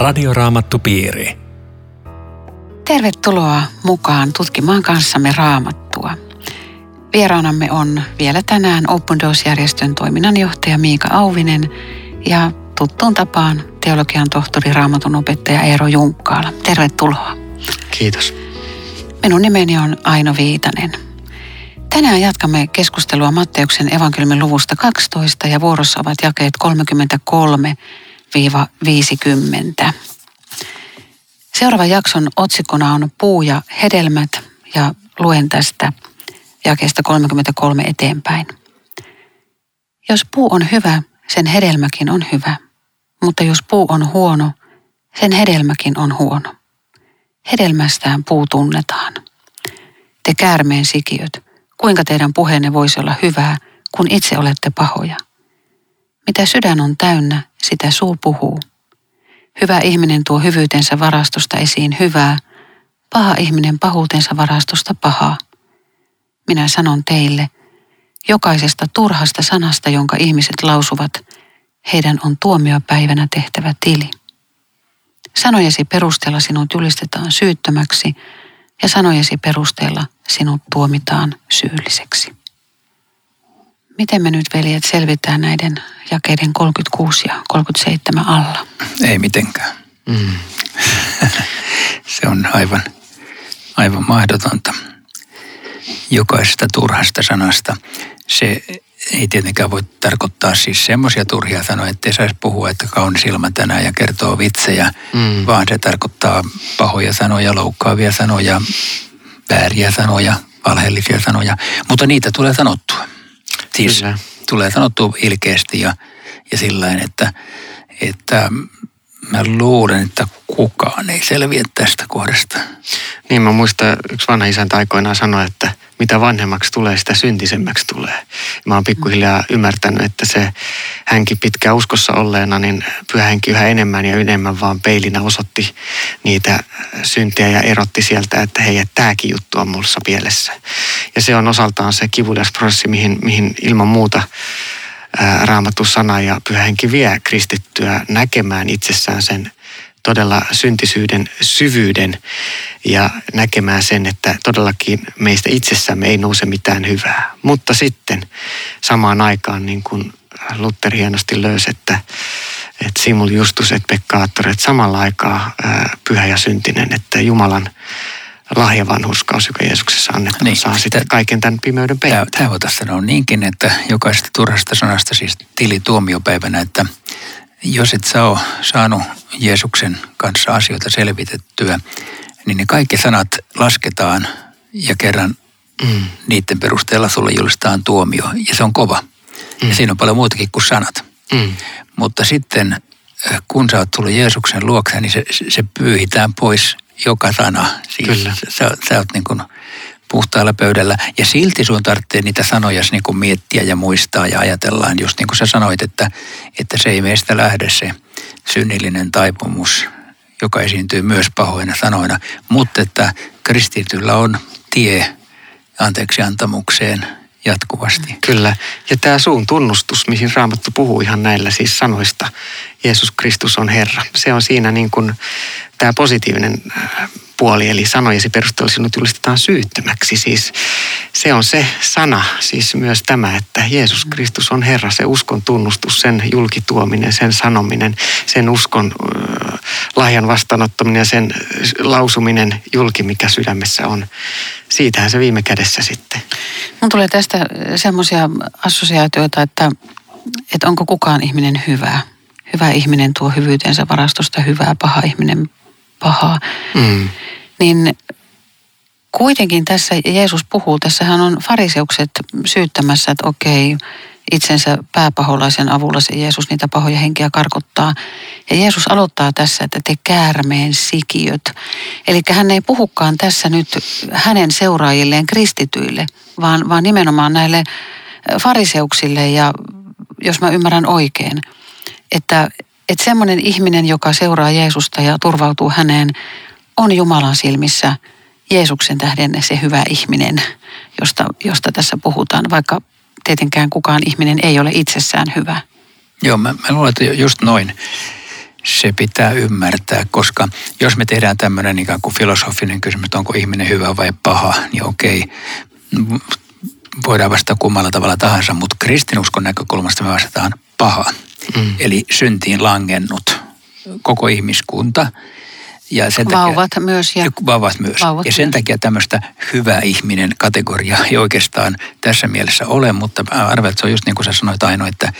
Radioraamattupiiri. Tervetuloa mukaan tutkimaan kanssamme raamattua. Vieraanamme on vielä tänään Open Doors-järjestön toiminnanjohtaja Miika Auvinen ja tuttuun tapaan teologian tohtori raamatun opettaja Eero Junkkaala. Tervetuloa. Kiitos. Minun nimeni on Aino Viitanen. Tänään jatkamme keskustelua Matteuksen evankeliumin luvusta 12 ja vuorossa ovat jakeet 33-50. Seuraava jakson otsikkona on Puu ja hedelmät ja luen tästä jakeesta 33 eteenpäin. Jos puu on hyvä, sen hedelmäkin on hyvä. Mutta jos puu on huono, sen hedelmäkin on huono. Hedelmästään puu tunnetaan. Te käärmeen sikiöt, kuinka teidän puheenne voisi olla hyvää, kun itse olette pahoja? Mitä sydän on täynnä, sitä suu puhuu. Hyvä ihminen tuo hyvyytensä varastosta esiin hyvää, paha ihminen pahuutensa varastosta pahaa. Minä sanon teille, jokaisesta turhasta sanasta, jonka ihmiset lausuvat, heidän on tuomiopäivänä tehtävä tili. Sanojesi perusteella sinut julistetaan syyttömäksi ja sanojesi perusteella sinut tuomitaan syylliseksi. Miten me nyt veljet selvitään näiden jakeiden 36 ja 37 alla? Ei mitenkään. Mm. Se on aivan, aivan mahdotonta. Jokaisesta turhasta sanasta se ei tietenkään voi tarkoittaa siis semmoisia turhia sanoja, että ei saisi puhua, että kaunis ilma tänään ja kertoo vitsejä, mm. vaan se tarkoittaa pahoja sanoja, loukkaavia sanoja, vääriä sanoja, valheellisia sanoja, mutta niitä tulee sanottua. Siis Kyllä. tulee sanottua ilkeästi ja, ja sillä että, että mä luulen, että kukaan ei selviä tästä kohdasta. Niin, mä muistan, yksi vanha isäntä aikoinaan sanoi, että mitä vanhemmaksi tulee, sitä syntisemmäksi tulee. Mä oon pikkuhiljaa ymmärtänyt, että se hänkin pitkään uskossa olleena, niin pyhä henki yhä enemmän ja enemmän vaan peilinä osoitti niitä syntejä ja erotti sieltä, että hei, että tämäkin juttu on mulla pielessä. Ja se on osaltaan se kivulias prosessi, mihin, mihin ilman muuta raamattu sana ja pyhä henki vie kristittyä näkemään itsessään sen todella syntisyyden syvyyden ja näkemään sen, että todellakin meistä itsessämme ei nouse mitään hyvää. Mutta sitten samaan aikaan niin kuin Luther hienosti löysi, että, että simul justus et peccator, että samalla aikaa pyhä ja syntinen, että Jumalan lahjavanhuskaus, joka Jeesuksessa annetaan, niin, saa sitten kaiken tämän pimeyden peittää. Tämä voitaisiin sanoa niinkin, että jokaisesta turhasta sanasta siis tili tuomiopäivänä, että jos et sä ole saanut Jeesuksen kanssa asioita selvitettyä, niin ne kaikki sanat lasketaan ja kerran mm. niiden perusteella sulle julistetaan tuomio. Ja se on kova. Mm. Ja siinä on paljon muutakin kuin sanat. Mm. Mutta sitten äh, kun sä oot tullut Jeesuksen luokse, niin se, se pyyhitään pois joka sana. Siis Kyllä. Sä, sä oot niin kuin puhtaalla pöydällä. Ja silti sun tarvitsee niitä sanoja niin miettiä ja muistaa ja ajatellaan. Just niin kuin sä sanoit, että, että se ei meistä lähde se synnillinen taipumus, joka esiintyy myös pahoina sanoina. Mutta että kristityllä on tie anteeksi antamukseen jatkuvasti. Kyllä. Ja tämä suun tunnustus, mihin Raamattu puhuu ihan näillä siis sanoista, Jeesus Kristus on Herra. Se on siinä niin kuin tämä positiivinen äh, puoli, eli sanojesi perusteella sinut julistetaan syyttömäksi. Siis se on se sana, siis myös tämä, että Jeesus Kristus on Herra, se uskon tunnustus, sen julkituominen, sen sanominen, sen uskon lahjan vastaanottaminen ja sen lausuminen julki, mikä sydämessä on. Siitähän se viime kädessä sitten. Mun tulee tästä semmoisia assosiaatioita, että, että onko kukaan ihminen hyvä. Hyvä ihminen tuo hyvyytensä varastosta hyvää, paha ihminen pahaa. Mm. Niin kuitenkin tässä Jeesus puhuu, tässähän on fariseukset syyttämässä, että okei, itsensä pääpaholaisen avulla se Jeesus niitä pahoja henkiä karkottaa. Ja Jeesus aloittaa tässä, että te käärmeen sikiöt. Eli hän ei puhukaan tässä nyt hänen seuraajilleen kristityille, vaan, vaan nimenomaan näille fariseuksille ja jos mä ymmärrän oikein, että, että semmoinen ihminen, joka seuraa Jeesusta ja turvautuu häneen, on Jumalan silmissä Jeesuksen tähden se hyvä ihminen, josta, josta tässä puhutaan, vaikka tietenkään kukaan ihminen ei ole itsessään hyvä. Joo, mä, mä luulen, että just noin. se pitää ymmärtää, koska jos me tehdään tämmöinen ikään kuin filosofinen kysymys, että onko ihminen hyvä vai paha, niin okei, voidaan vastata kummalla tavalla tahansa, mutta kristinuskon näkökulmasta me vastataan paha. Mm. Eli syntiin langennut koko ihmiskunta. Ja sen vauvat takia, myös. Ja, vauvat myös. Vauvat ja sen myös. takia tämmöistä hyvä ihminen kategoria ei oikeastaan tässä mielessä ole, mutta arvelet, että se on just niin kuin sä sanoit Aino, että,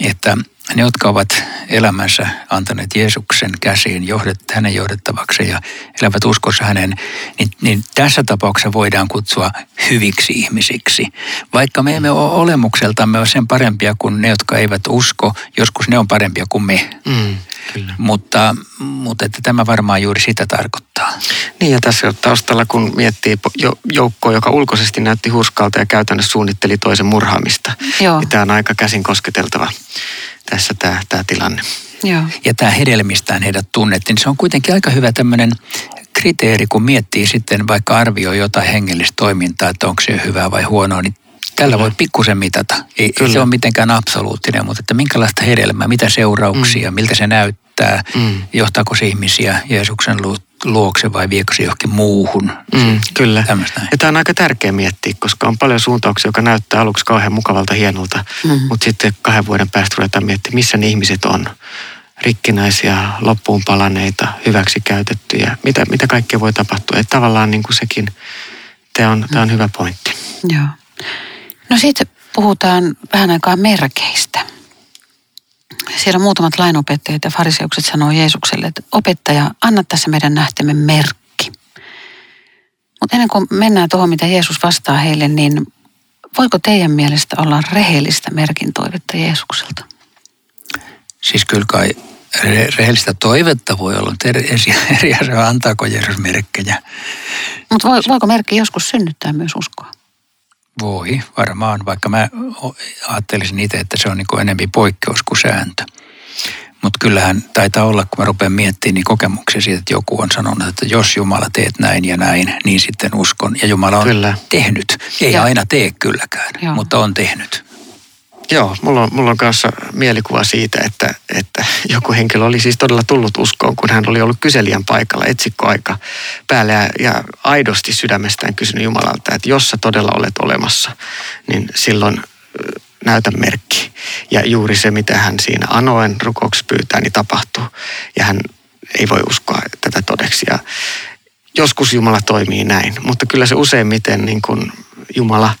että ne, jotka ovat elämänsä antaneet Jeesuksen käsiin johdet, hänen johdettavaksi ja elävät uskossa hänen, niin, niin tässä tapauksessa voidaan kutsua hyviksi ihmisiksi. Vaikka me emme ole olemukseltamme ole sen parempia kuin ne, jotka eivät usko, joskus ne on parempia kuin me. Mm, kyllä. Mutta, mutta että tämä varmaan juuri sitä tarkoittaa. Niin ja tässä taustalla, kun miettii joukkoa, joka ulkoisesti näytti hurskalta ja käytännössä suunnitteli toisen murhaamista, Joo. niin tämä on aika käsin kosketeltava tässä tämä, tämä tilanne. Joo. Ja tämä hedelmistään heidät tunnettiin. Se on kuitenkin aika hyvä tämmöinen kriteeri, kun miettii sitten vaikka arvioi jotain hengellistä toimintaa, että onko se hyvää vai huonoa, niin tällä voi pikkusen mitata. Ei, ei se ole mitenkään absoluuttinen, mutta että minkälaista hedelmää, mitä seurauksia, mm. miltä se näyttää, mm. johtaako se ihmisiä Jeesuksen luokse vai viekö se johonkin muuhun. Mm, kyllä. Ja tämä on aika tärkeä miettiä, koska on paljon suuntauksia, joka näyttää aluksi kauhean mukavalta, hienolta, mm. mutta sitten kahden vuoden päästä ruvetaan miettimään, missä ne ihmiset on. Rikkinäisiä, loppuun palaneita, hyväksikäytettyjä, mitä, mitä kaikkea voi tapahtua. Että tavallaan niin kuin sekin, tämä on, tämä on hyvä pointti. Joo. No sitten puhutaan vähän aikaa merkeistä. Siellä muutamat lainopettajat ja fariseukset sanoo Jeesukselle, että opettaja, anna tässä meidän nähtemme merkki. Mutta ennen kuin mennään tuohon, mitä Jeesus vastaa heille, niin voiko teidän mielestä olla rehellistä merkin toivetta Jeesukselta? Siis kyllä kai rehellistä toivetta voi olla, mutta eri, eri asia antaako Jeesus merkkejä. Mutta voiko merkki joskus synnyttää myös uskoa? Voi, varmaan, vaikka mä ajattelisin itse, että se on niin enemmän poikkeus kuin sääntö. Mutta kyllähän taitaa olla, kun mä rupean miettimään, niin kokemuksia siitä, että joku on sanonut, että jos Jumala teet näin ja näin, niin sitten uskon. Ja Jumala on Kyllä. tehnyt. Ei ja. aina tee kylläkään, Joo. mutta on tehnyt. Joo, mulla on, mulla on kanssa mielikuva siitä, että, että joku henkilö oli siis todella tullut uskoon, kun hän oli ollut kyselijän paikalla etsikkoaika päällä ja, ja aidosti sydämestään kysynyt Jumalalta, että jos sä todella olet olemassa, niin silloin näytä merkki. Ja juuri se, mitä hän siinä anoen rukouksessa pyytää, niin tapahtuu. Ja hän ei voi uskoa tätä todeksi. Ja joskus Jumala toimii näin, mutta kyllä se useimmiten niin kuin Jumala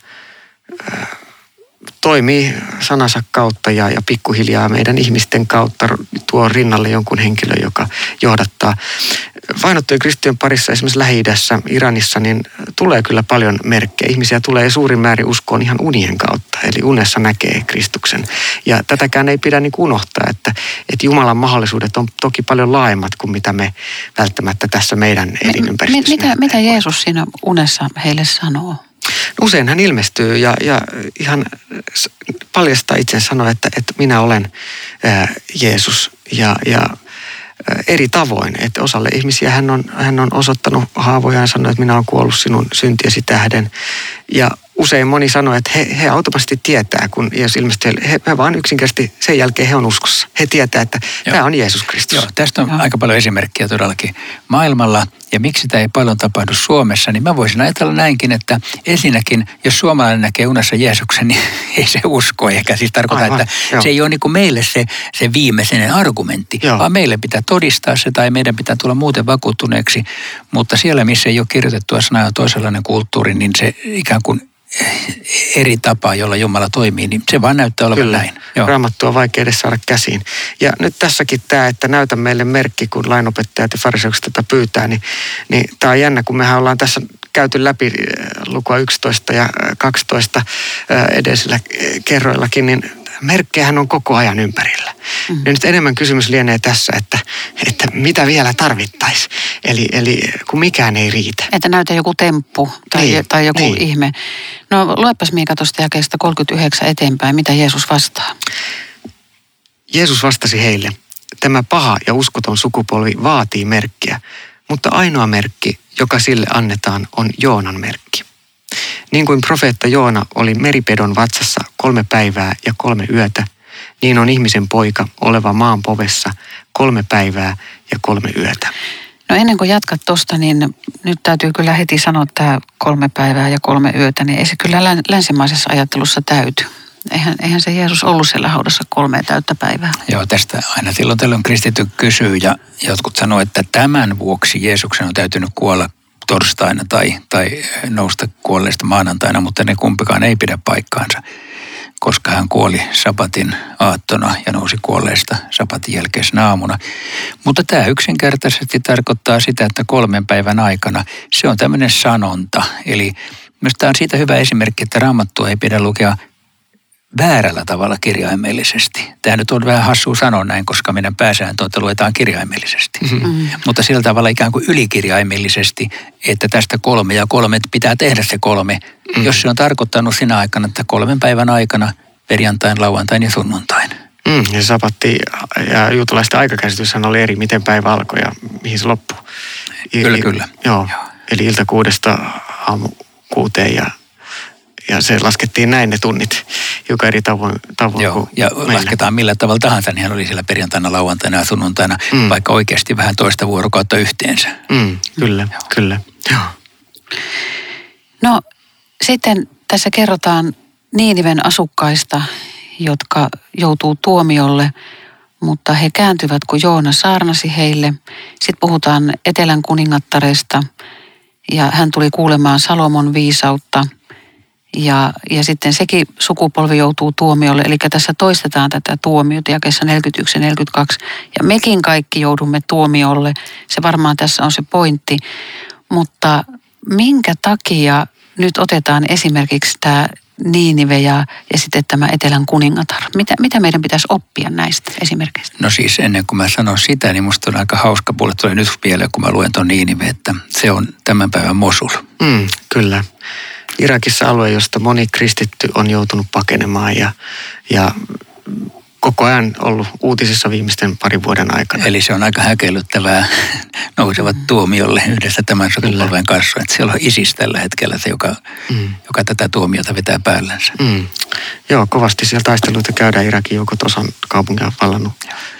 toimii sanansa kautta ja, ja pikkuhiljaa meidän ihmisten kautta tuo rinnalle jonkun henkilön, joka johdattaa. Vainottujen kristittyjen parissa esimerkiksi lähi Iranissa, niin tulee kyllä paljon merkkejä. Ihmisiä tulee suurin määrin uskoon ihan unien kautta, eli unessa näkee Kristuksen. Ja tätäkään ei pidä niin unohtaa, että, että Jumalan mahdollisuudet on toki paljon laajemmat kuin mitä me välttämättä tässä meidän elinympäristössä. Mitä, mitä Jeesus siinä unessa heille sanoo? Usein hän ilmestyy ja, ja ihan paljastaa itse sanoa, että, että minä olen ää, Jeesus ja, ja eri tavoin. Että osalle ihmisiä hän on, hän on osoittanut haavoja ja sanonut, että minä olen kuollut sinun syntiesi tähden. Ja usein moni sanoo, että he, he automaattisesti tietää, kun Jeesus ilmestyy, he, he vaan yksinkertaisesti sen jälkeen he on uskossa. He tietää, että Joo. tämä on Jeesus Kristus. Joo, tästä on Joo. aika paljon esimerkkejä todellakin maailmalla. Ja miksi tämä ei paljon tapahdu Suomessa, niin mä voisin ajatella näinkin, että ensinnäkin, jos suomalainen näkee unessa Jeesuksen, niin ei se usko ehkä. Siis tarkoittaa, Aivan, että jo. se ei ole niin kuin meille se, se viimeisen argumentti, Joo. vaan meille pitää todistaa se tai meidän pitää tulla muuten vakuuttuneeksi. Mutta siellä, missä ei ole kirjoitettua sanaa toisenlainen kulttuuri, niin se ikään kuin eri tapa, jolla Jumala toimii, niin se vaan näyttää olevan Kyllä. näin. Joo. Raamattua on vaikea edes saada käsiin. Ja nyt tässäkin tämä, että näytä meille merkki, kun lainopettajat ja fariseukset tätä pyytää, niin, niin tämä on jännä, kun mehän ollaan tässä käyty läpi äh, lukua 11 ja 12 äh, äh, edellisillä kerroillakin, niin merkkejähän on koko ajan ympärillä. Mm. Ja nyt enemmän kysymys lienee tässä, että, että mitä vielä tarvittaisiin. Eli, eli kun mikään ei riitä. Että näytä joku temppu tai, niin, tai joku niin. ihme. No luepas Miika tuosta jakeesta 39 eteenpäin, mitä Jeesus vastaa. Jeesus vastasi heille, tämä paha ja uskoton sukupolvi vaatii merkkiä, mutta ainoa merkki, joka sille annetaan, on Joonan merkki. Niin kuin profeetta Joona oli meripedon vatsassa kolme päivää ja kolme yötä, niin on ihmisen poika oleva maan povessa kolme päivää ja kolme yötä. No ennen kuin jatkat tuosta, niin nyt täytyy kyllä heti sanoa tämä kolme päivää ja kolme yötä, niin ei se kyllä länsimaisessa ajattelussa täyty. Eihän, eihän se Jeesus ollut siellä haudassa kolme täyttä päivää. Joo, tästä aina silloin tällöin kristity kysyy ja jotkut sanoo, että tämän vuoksi Jeesuksen on täytynyt kuolla torstaina tai, tai nousta kuolleesta maanantaina, mutta ne kumpikaan ei pidä paikkaansa koska hän kuoli sapatin aattona ja nousi kuolleesta sapatin jälkeisenä aamuna. Mutta tämä yksinkertaisesti tarkoittaa sitä, että kolmen päivän aikana se on tämmöinen sanonta. Eli myös tämä on siitä hyvä esimerkki, että raamattua ei pidä lukea väärällä tavalla kirjaimellisesti. Tämä nyt on vähän hassu sanoa näin, koska meidän pääsääntö on, että luetaan kirjaimellisesti. Mm-hmm. Mutta sillä tavalla ikään kuin ylikirjaimellisesti, että tästä kolme ja kolme, että pitää tehdä se kolme. Mm-hmm. Jos se on tarkoittanut sinä aikana, että kolmen päivän aikana, perjantain, lauantain ja sunnuntain. Mm, ja sapatti ja juutalaisten aikakäsityshän oli eri, miten päivä alkoi ja mihin se loppui. Kyllä, kyllä. Joo, joo. eli ilta kuudesta aamu kuuteen ja ja se laskettiin näin ne tunnit, joka eri tavoin, tavoin Joo, ja meillä. lasketaan millä tavalla tahansa, niin hän oli siellä perjantaina, lauantaina ja sunnuntaina, mm. vaikka oikeasti vähän toista vuorokautta yhteensä. Mm, kyllä, Joo. kyllä. Joo. No sitten tässä kerrotaan Niiniven asukkaista, jotka joutuu tuomiolle, mutta he kääntyvät, kun Joona saarnasi heille. Sitten puhutaan Etelän kuningattaresta ja hän tuli kuulemaan Salomon viisautta – ja, ja sitten sekin sukupolvi joutuu tuomiolle, eli tässä toistetaan tätä tuomiota jakeessa 41 ja 42. Ja mekin kaikki joudumme tuomiolle, se varmaan tässä on se pointti. Mutta minkä takia nyt otetaan esimerkiksi tämä Niinive ja, ja sitten tämä Etelän kuningatar. Mitä, mitä meidän pitäisi oppia näistä esimerkkeistä? No siis ennen kuin mä sanon sitä, niin musta on aika hauska puolet tulee nyt vielä, kun mä luen tuon Niinive, että se on tämän päivän Mosul. Mm, kyllä. Irakissa alue, josta moni kristitty on joutunut pakenemaan ja, ja koko ajan ollut uutisissa viimeisten parin vuoden aikana. Eli se on aika häkellyttävää nousevat tuomiolle yhdessä tämän sukupolven kanssa. Että siellä on ISIS tällä hetkellä se, joka, mm. joka tätä tuomiota vetää päällänsä. Mm. Joo, kovasti siellä taisteluita käydään Irakin joukot osan kaupunkia vallannut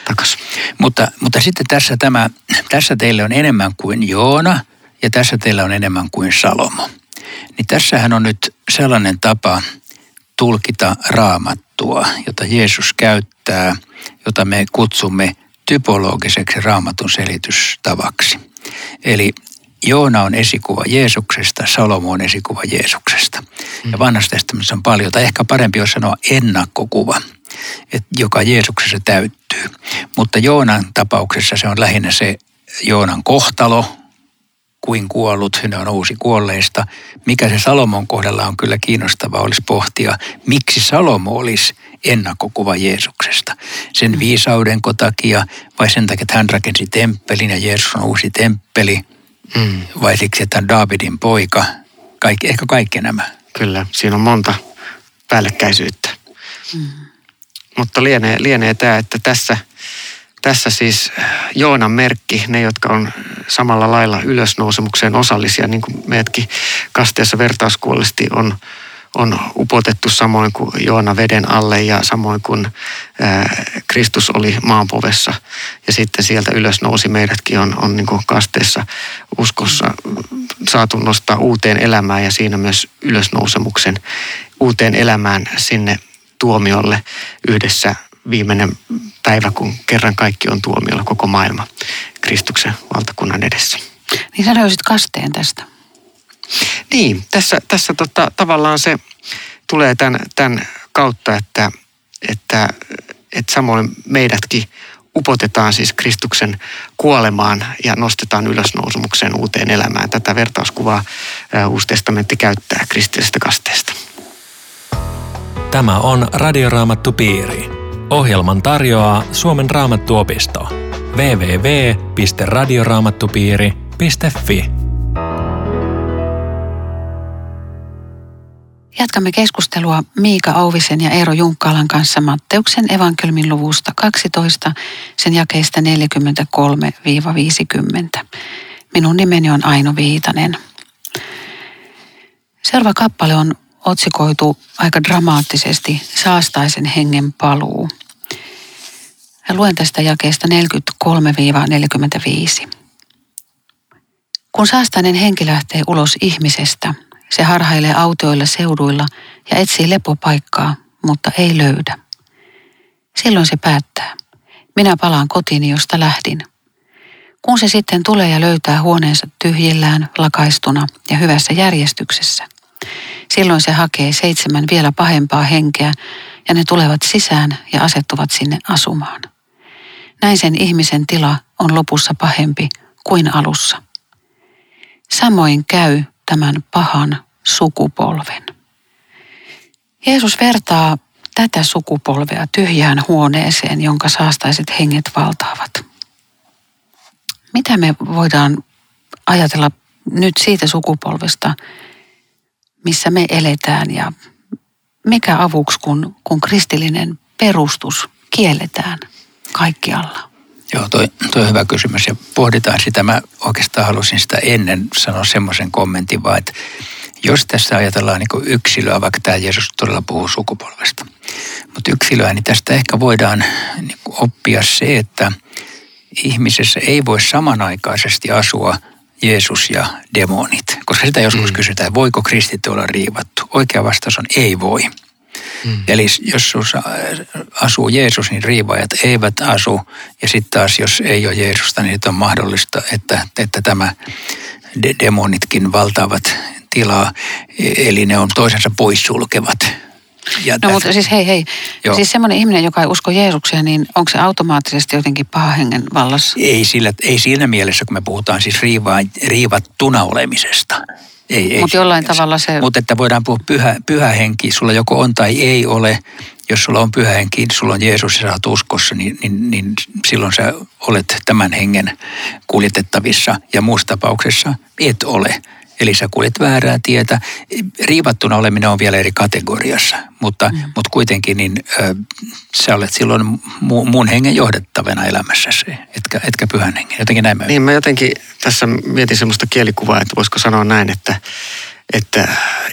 takaisin. Mutta, mutta sitten tässä, tämä, tässä teille on enemmän kuin Joona ja tässä teillä on enemmän kuin Salomo. Niin tässähän on nyt sellainen tapa tulkita raamattua, jota Jeesus käyttää, jota me kutsumme typologiseksi raamatun selitystavaksi. Eli Joona on esikuva Jeesuksesta, Salomo on esikuva Jeesuksesta. Ja mm. vanhassa testamentissa on paljon, tai ehkä parempi on sanoa ennakkokuva, että joka Jeesuksessa täyttyy. Mutta Joonan tapauksessa se on lähinnä se Joonan kohtalo, kuin kuollut, on uusi kuolleista. Mikä se Salomon kohdalla on kyllä kiinnostavaa olisi pohtia, miksi Salomo olisi ennakkokuva Jeesuksesta. Sen mm. viisauden takia vai sen takia, että hän rakensi temppelin ja Jeesus on uusi temppeli. Mm. Vai siksi, että hän Davidin poika. Kaikki, ehkä kaikki nämä. Kyllä, siinä on monta päällekkäisyyttä. Mm. Mutta lienee, lienee tämä, että tässä – tässä siis Joonan merkki, ne jotka on samalla lailla ylösnousemukseen osallisia, niin kuin meidätkin kasteessa vertauskuollisesti on, on upotettu samoin kuin Joona veden alle ja samoin kuin ää, Kristus oli maanpovessa. Ja sitten sieltä ylös nousi meidätkin on, on niin kasteessa uskossa saatu nostaa uuteen elämään ja siinä myös ylösnousemuksen uuteen elämään sinne tuomiolle yhdessä viimeinen päivä, kun kerran kaikki on tuomiolla koko maailma Kristuksen valtakunnan edessä. Niin sä löysit kasteen tästä. Niin, tässä, tässä tota, tavallaan se tulee tämän, tämän kautta, että, että, että samoin meidätkin upotetaan siis Kristuksen kuolemaan ja nostetaan ylösnousumukseen uuteen elämään. Tätä vertauskuvaa Uusi testamentti käyttää kristillisestä kasteesta. Tämä on Radioraamattu Piiri. Ohjelman tarjoaa Suomen raamattuopisto. www.radioraamattupiiri.fi Jatkamme keskustelua Miika Auvisen ja Eero Junkkaalan kanssa Matteuksen evankelmin luvusta 12, sen jakeista 43-50. Minun nimeni on Aino Viitanen. Seuraava kappale on otsikoitu aika dramaattisesti Saastaisen hengen paluu. Ja luen tästä jakeesta 43-45. Kun saastainen henki lähtee ulos ihmisestä, se harhailee autioilla seuduilla ja etsii lepopaikkaa, mutta ei löydä. Silloin se päättää. Minä palaan kotiin, josta lähdin. Kun se sitten tulee ja löytää huoneensa tyhjillään, lakaistuna ja hyvässä järjestyksessä, silloin se hakee seitsemän vielä pahempaa henkeä ja ne tulevat sisään ja asettuvat sinne asumaan. Näin sen ihmisen tila on lopussa pahempi kuin alussa. Samoin käy tämän pahan sukupolven. Jeesus vertaa tätä sukupolvea tyhjään huoneeseen, jonka saastaiset henget valtaavat. Mitä me voidaan ajatella nyt siitä sukupolvesta, missä me eletään ja mikä avuksi, kun, kun kristillinen perustus kielletään kaikkialla? Joo, toi, toi on hyvä kysymys ja pohditaan sitä. Mä oikeastaan halusin sitä ennen sanoa semmoisen kommentin vaan, että jos tässä ajatellaan niin yksilöä, vaikka tämä Jeesus todella puhuu sukupolvesta, mutta yksilöä, niin tästä ehkä voidaan niin oppia se, että ihmisessä ei voi samanaikaisesti asua Jeesus ja demonit. Koska sitä joskus mm. kysytään, voiko kristitty olla riivattu? Oikea vastaus on ei voi. Mm. Eli jos asuu Jeesus, niin riivaajat eivät asu. Ja sitten taas, jos ei ole Jeesusta, niin on mahdollista, että, että tämä de- demonitkin valtaavat tilaa. Eli ne on toisensa poissulkevat. Ja no mutta siis hei hei, Joo. siis semmoinen ihminen, joka ei usko Jeesukseen, niin onko se automaattisesti jotenkin paha hengen vallassa? Ei, sillä, ei siinä mielessä, kun me puhutaan siis riivaa, riivattuna olemisesta. Mutta jollain tavalla se... Mutta että voidaan puhua pyhä, pyhä henki, sulla joko on tai ei ole. Jos sulla on pyhä henki, sulla on Jeesus ja sä oot uskossa, niin, niin, niin silloin sä olet tämän hengen kuljetettavissa. Ja muussa tapauksessa et ole. Eli sä kuljet väärää tietä. Riivattuna oleminen on vielä eri kategoriassa, mutta, mm. mutta kuitenkin niin, ö, sä olet silloin mu, muun hengen johdettavana elämässäsi, etkä, etkä pyhän hengen. Jotenkin näin mä Niin mä jotenkin tässä mietin semmoista kielikuvaa, että voisiko sanoa näin, että, että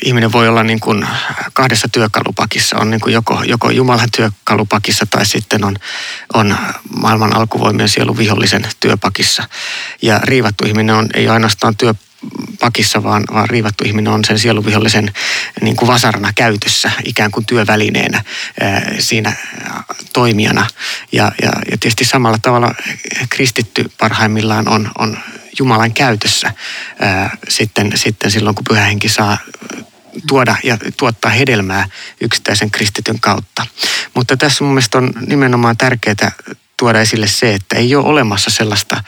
ihminen voi olla niin kuin kahdessa työkalupakissa. On niin kuin joko, joko Jumalan työkalupakissa tai sitten on, on maailman alkuvoimien sielun vihollisen työpakissa. Ja riivattu ihminen on, ei ainoastaan työ pakissa, vaan, vaan riivattu ihminen on sen sieluvihollisen niin kuin vasarana käytössä, ikään kuin työvälineenä ää, siinä toimijana. Ja, ja, ja tietysti samalla tavalla kristitty parhaimmillaan on, on Jumalan käytössä ää, sitten, sitten silloin, kun pyhä henki saa tuoda ja tuottaa hedelmää yksittäisen kristityn kautta. Mutta tässä mun mielestä on nimenomaan tärkeää tuoda esille se, että ei ole olemassa sellaista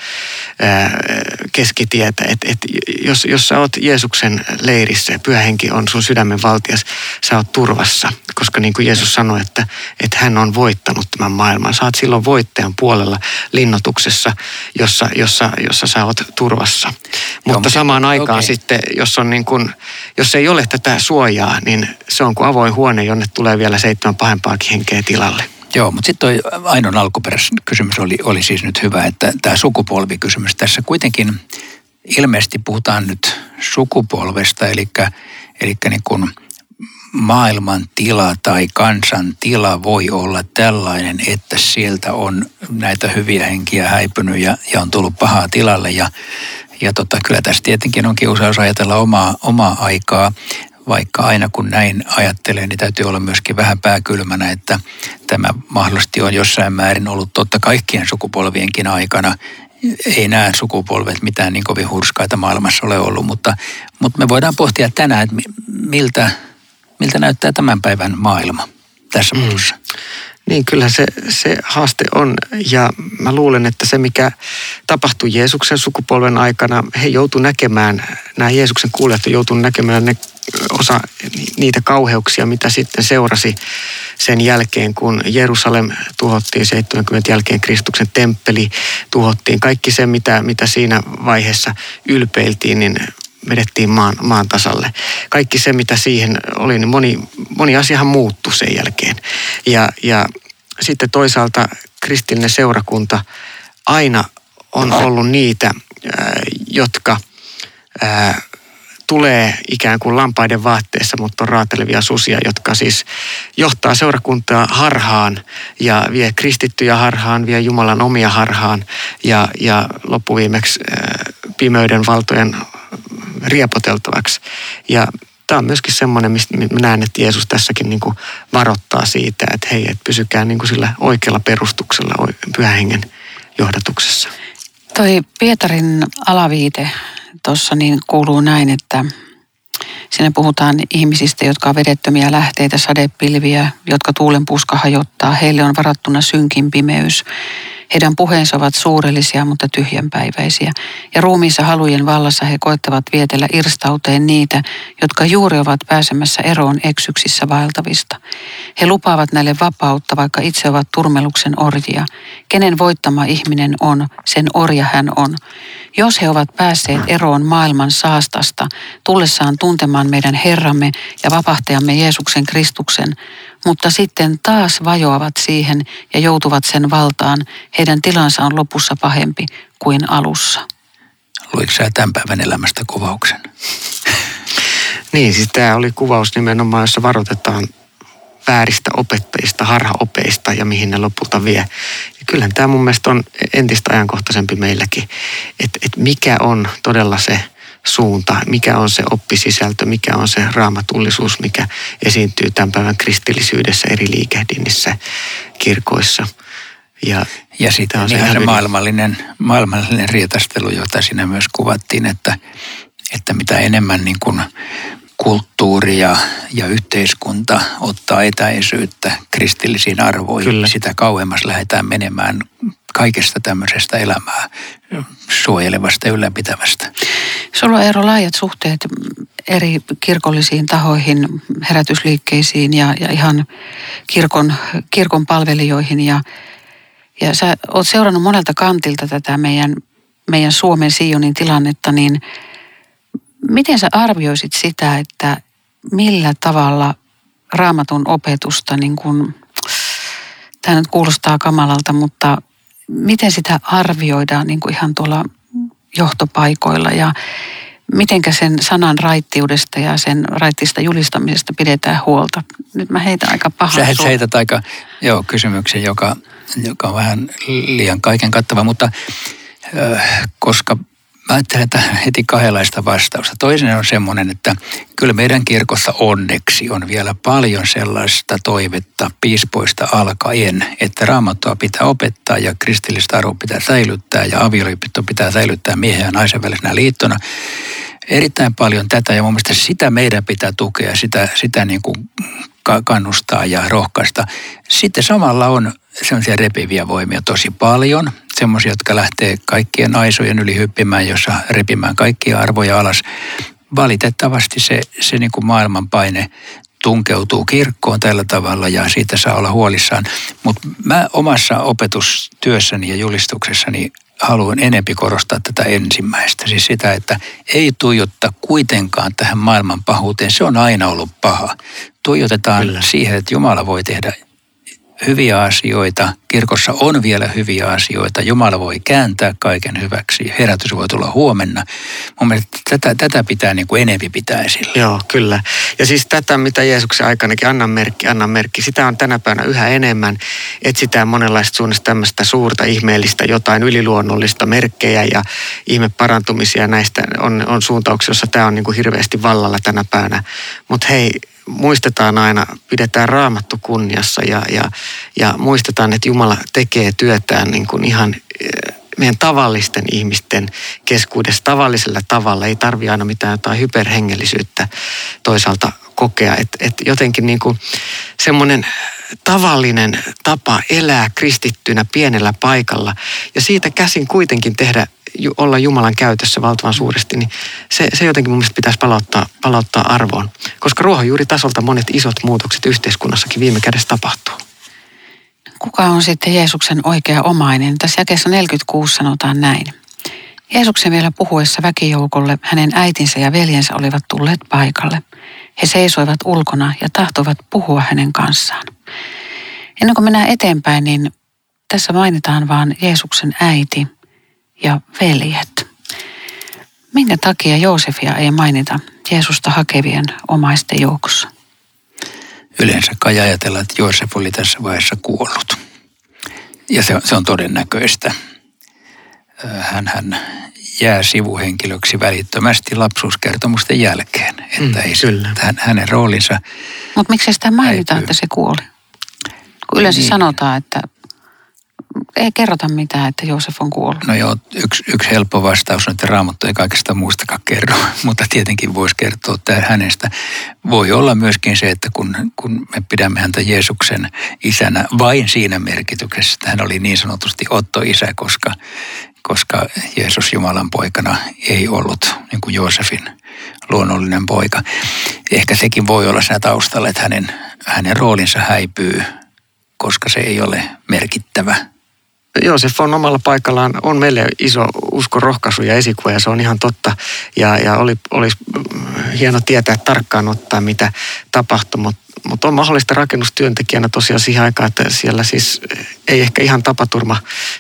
keskitietä, että, että jos, jos sä oot Jeesuksen leirissä ja pyhähenki on sun sydämen valtias, sä oot turvassa. Koska niin kuin Jeesus sanoi, että, että hän on voittanut tämän maailman. Sä oot silloin voittajan puolella linnotuksessa, jossa, jossa, jossa sä oot turvassa. Mutta Joo, samaan aikaan okay. sitten, jos, on niin kuin, jos ei ole tätä suojaa, niin se on kuin avoin huone, jonne tulee vielä seitsemän pahempaakin henkeä tilalle. Joo, mutta sitten toi Ainon alkuperäisen kysymys oli, oli siis nyt hyvä, että tämä sukupolvikysymys tässä kuitenkin ilmeisesti puhutaan nyt sukupolvesta, eli, eli niin kuin maailman tila tai kansan tila voi olla tällainen, että sieltä on näitä hyviä henkiä häipynyt ja, ja on tullut pahaa tilalle. Ja ja tota, kyllä tässä tietenkin on kiusaus ajatella omaa, omaa aikaa vaikka aina kun näin ajattelee, niin täytyy olla myöskin vähän pääkylmänä, että tämä mahdollisesti on jossain määrin ollut totta kaikkien sukupolvienkin aikana. Ei nämä sukupolvet mitään niin kovin hurskaita maailmassa ole ollut, mutta, mutta me voidaan pohtia tänään, että miltä, miltä näyttää tämän päivän maailma tässä mm. Niin, kyllä se, se haaste on. Ja mä luulen, että se mikä tapahtui Jeesuksen sukupolven aikana, he joutu näkemään, nämä Jeesuksen kuulijat joutu näkemään ne osa niitä kauheuksia, mitä sitten seurasi sen jälkeen, kun Jerusalem tuhottiin 70 jälkeen Kristuksen temppeli tuhottiin. Kaikki se, mitä, mitä siinä vaiheessa ylpeiltiin, niin vedettiin maan, maan tasalle. Kaikki se, mitä siihen oli, niin moni, moni asiahan muuttui sen jälkeen. Ja, ja sitten toisaalta kristillinen seurakunta aina on ollut niitä, jotka tulee ikään kuin lampaiden vaatteessa, mutta on raatelevia susia, jotka siis johtaa seurakuntaa harhaan ja vie kristittyjä harhaan, vie Jumalan omia harhaan ja, ja loppuviimeksi pimeyden valtojen riepoteltavaksi. Ja tämä on myöskin semmoinen, mistä mä näen, että Jeesus tässäkin niin kuin varoittaa siitä, että hei, että pysykää niin kuin sillä oikealla perustuksella pyhän hengen johdatuksessa. Toi Pietarin alaviite tuossa niin kuuluu näin, että Siinä puhutaan ihmisistä, jotka on vedettömiä lähteitä, sadepilviä, jotka tuulen puska hajottaa. Heille on varattuna synkin pimeys. Heidän puheensa ovat suurellisia, mutta tyhjänpäiväisiä. Ja ruumiinsa halujen vallassa he koettavat vietellä irstauteen niitä, jotka juuri ovat pääsemässä eroon eksyksissä vaeltavista. He lupaavat näille vapautta, vaikka itse ovat turmeluksen orjia. Kenen voittama ihminen on, sen orja hän on. Jos he ovat päässeet eroon maailman saastasta, tullessaan tuntemaan meidän Herramme ja vapahtajamme Jeesuksen Kristuksen, mutta sitten taas vajoavat siihen ja joutuvat sen valtaan, heidän tilansa on lopussa pahempi kuin alussa. Luitko sä tämän päivän elämästä kuvauksen? niin, siis tämä oli kuvaus nimenomaan, jossa varoitetaan vääristä opettajista, harhaopeista ja mihin ne lopulta vie. Ja kyllähän tämä mun mielestä on entistä ajankohtaisempi meilläkin, että et mikä on todella se suunta, mikä on se oppisisältö, mikä on se raamatullisuus, mikä esiintyy tämän päivän kristillisyydessä eri liikehdinnissä kirkoissa. Ja, ja sitten on se, se maailmallinen, maailmallinen rietastelu, jota siinä myös kuvattiin, että, että mitä enemmän niin kuin kulttuuri ja, ja yhteiskunta ottaa etäisyyttä kristillisiin arvoihin, Kyllä. sitä kauemmas lähdetään menemään kaikesta tämmöisestä elämää suojelevasta ja ylläpitävästä. Sulla on Eero laajat suhteet eri kirkollisiin tahoihin, herätysliikkeisiin ja, ja ihan kirkon, kirkon palvelijoihin. Ja, ja sä oot seurannut monelta kantilta tätä meidän, meidän Suomen Sionin tilannetta, niin miten sä arvioisit sitä, että millä tavalla raamatun opetusta, niin kun, tämä nyt kuulostaa kamalalta, mutta miten sitä arvioidaan niin kuin ihan tuolla johtopaikoilla ja mitenkä sen sanan raittiudesta ja sen raittista julistamisesta pidetään huolta? Nyt mä heitän aika pahaa. Sä heität aika, joo, kysymyksen, joka, joka on vähän liian kaiken kattava, mutta äh, koska Mä ajattelen, että heti kahdenlaista vastausta. Toinen on semmoinen, että kyllä meidän kirkossa onneksi on vielä paljon sellaista toivetta piispoista alkaen, että raamattua pitää opettaa ja kristillistä arvoa pitää säilyttää ja avioliitto pitää säilyttää miehen ja naisen välisenä liittona. Erittäin paljon tätä ja mun mielestä sitä meidän pitää tukea, sitä, sitä niin kuin kannustaa ja rohkaista. Sitten samalla on sellaisia repiviä voimia tosi paljon. Semmoisia, jotka lähtee kaikkien aisojen yli hyppimään, jossa repimään kaikkia arvoja alas. Valitettavasti se, se niin kuin maailman paine tunkeutuu kirkkoon tällä tavalla ja siitä saa olla huolissaan. Mutta mä omassa opetustyössäni ja julistuksessani haluan enempi korostaa tätä ensimmäistä. Siis sitä, että ei tuijottaa kuitenkaan tähän maailman pahuuteen. Se on aina ollut paha. Tuijotetaan Kyllä. siihen, että Jumala voi tehdä hyviä asioita. Kirkossa on vielä hyviä asioita. Jumala voi kääntää kaiken hyväksi. Herätys voi tulla huomenna. Mun mielestä tätä, tätä pitää niin kuin enempi pitää esillä. Joo, kyllä. Ja siis tätä, mitä Jeesuksen aikanakin, anna merkki, anna merkki, sitä on tänä päivänä yhä enemmän. Etsitään monenlaista suunnasta tämmöistä suurta, ihmeellistä, jotain yliluonnollista merkkejä ja ihmeparantumisia näistä on, on suuntauksia, jossa tämä on niin kuin hirveästi vallalla tänä päivänä. Mutta hei, muistetaan aina, pidetään raamattu kunniassa ja, ja, ja muistetaan, että Jumala tekee työtään niin kuin ihan eh, meidän tavallisten ihmisten keskuudessa tavallisella tavalla. Ei tarvi aina mitään jotain hyperhengellisyyttä toisaalta kokea. Että et jotenkin niin kuin semmoinen tavallinen tapa elää kristittynä pienellä paikalla ja siitä käsin kuitenkin tehdä olla Jumalan käytössä valtavan suuresti, niin se, se jotenkin mun mielestä pitäisi palauttaa, palauttaa arvoon. Koska ruohonjuuritasolta monet isot muutokset yhteiskunnassakin viime kädessä tapahtuu. Kuka on sitten Jeesuksen oikea omainen? Tässä jakeessa 46 sanotaan näin. Jeesuksen vielä puhuessa väkijoukolle hänen äitinsä ja veljensä olivat tulleet paikalle. He seisoivat ulkona ja tahtoivat puhua hänen kanssaan. Ennen kuin mennään eteenpäin, niin tässä mainitaan vaan Jeesuksen äiti ja veljet. Minkä takia Joosefia ei mainita Jeesusta hakevien omaisten joukossa? Yleensä kai ajatellaan, että Joosef oli tässä vaiheessa kuollut. Ja se, se on todennäköistä. Hän, hän jää sivuhenkilöksi välittömästi lapsuuskertomusten jälkeen. Että mm, ei kyllä. Hän, hänen roolinsa... Mutta miksi sitä mainitaan, että se kuoli? Kun yleensä niin. sanotaan, että ei kerrota mitään, että Joosef on kuollut. No joo, yksi, yksi helppo vastaus on, että Raamattu ei kaikesta muustakaan kerro, mutta tietenkin voisi kertoa tämä hänestä. Voi olla myöskin se, että kun, kun me pidämme häntä Jeesuksen isänä vain siinä merkityksessä, että hän oli niin sanotusti Otto-isä, koska, koska Jeesus Jumalan poikana ei ollut niin kuin Joosefin luonnollinen poika. Ehkä sekin voi olla siinä taustalla, että hänen, hänen roolinsa häipyy, koska se ei ole merkittävä Joosef on omalla paikallaan, on meille iso usko, rohkaisu ja esikuva ja se on ihan totta. Ja, ja oli, olisi hieno tietää tarkkaan ottaa, mitä tapahtui, mutta mut on mahdollista rakennustyöntekijänä tosiaan siihen aikaan, että siellä siis ei ehkä ihan tapaturma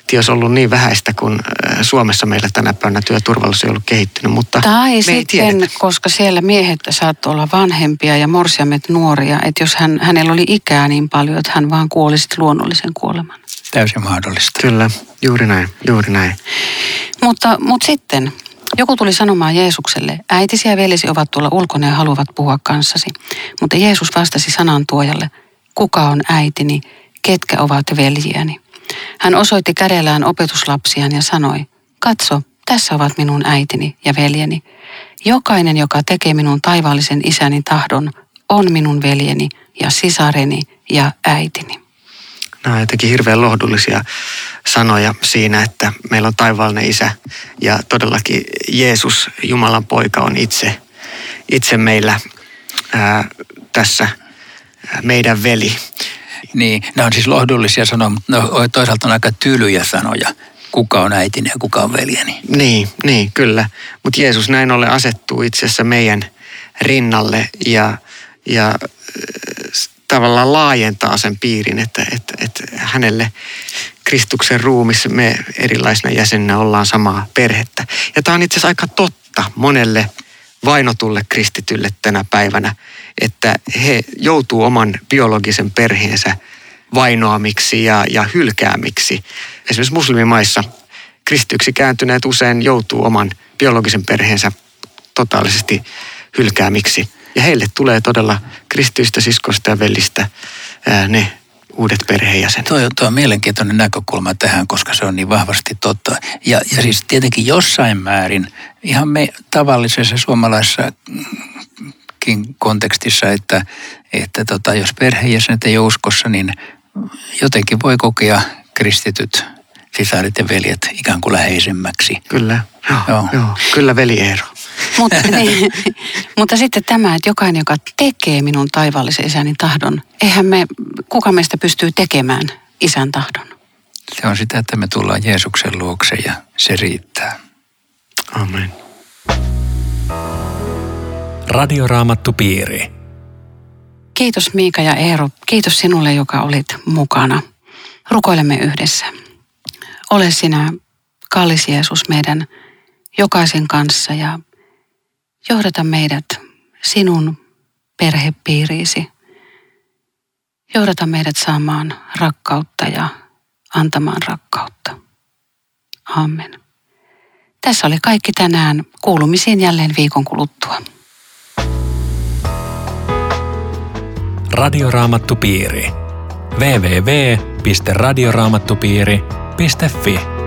ties ollut niin vähäistä kuin äh, Suomessa meillä tänä päivänä työturvallisuus ei ollut kehittynyt, mutta Tai sitten, koska siellä miehet saattoi olla vanhempia ja morsiamet nuoria, että jos hän, hänellä oli ikää niin paljon, että hän vaan kuoli sitten luonnollisen kuoleman täysin mahdollista. Kyllä, juuri näin, juuri näin. Mutta, mutta sitten joku tuli sanomaan Jeesukselle, äitisi ja velisi ovat tuolla ulkona ja haluavat puhua kanssasi. Mutta Jeesus vastasi sanan tuojalle, kuka on äitini, ketkä ovat veljiäni. Hän osoitti kädellään opetuslapsiaan ja sanoi, katso, tässä ovat minun äitini ja veljeni. Jokainen, joka tekee minun taivaallisen isäni tahdon, on minun veljeni ja sisareni ja äitini nämä on jotenkin hirveän lohdullisia sanoja siinä, että meillä on taivaallinen isä ja todellakin Jeesus, Jumalan poika, on itse, itse meillä ää, tässä meidän veli. Niin, nämä on siis lohdullisia sanoja, mutta ne on toisaalta on aika tylyjä sanoja. Kuka on äitini ja kuka on veljeni. Niin, niin kyllä. Mutta Jeesus näin ollen asettuu itse asiassa meidän rinnalle ja, ja tavallaan laajentaa sen piirin, että, että, että hänelle Kristuksen ruumissa me erilaisina jäseninä ollaan samaa perhettä. Ja tämä on itse asiassa aika totta monelle vainotulle kristitylle tänä päivänä, että he joutuu oman biologisen perheensä vainoamiksi ja, ja hylkäämiksi. Esimerkiksi muslimimaissa kristyksi kääntyneet usein joutuu oman biologisen perheensä totaalisesti hylkäämiksi. Ja heille tulee todella kristyistä siskosta ja vellistä ää, ne uudet perheenjäsenet. Tuo, tuo on mielenkiintoinen näkökulma tähän, koska se on niin vahvasti totta. Ja, ja siis tietenkin jossain määrin ihan me tavallisessa suomalaisessa kontekstissa, että, että tota, jos perheenjäsenet ei ole uskossa, niin jotenkin voi kokea kristityt sisarit ja veljet ikään kuin läheisemmäksi. Kyllä, joo, joo. joo. kyllä veli Eero. Mutta, niin, mutta sitten tämä, että jokainen, joka tekee minun taivaallisen isäni tahdon, eihän me, kuka meistä pystyy tekemään isän tahdon? Se on sitä, että me tullaan Jeesuksen luokse ja se riittää. Amen. Radioraamattu piiri. Kiitos Miika ja Eero. Kiitos sinulle, joka olit mukana. Rukoilemme yhdessä. Ole sinä, kallis Jeesus, meidän jokaisen kanssa ja Johdata meidät sinun perhepiiriisi. Johdata meidät saamaan rakkautta ja antamaan rakkautta. Amen. Tässä oli kaikki tänään. Kuulumisiin jälleen viikon kuluttua. Radioraamattupiiri. www.radioraamattupiiri.fi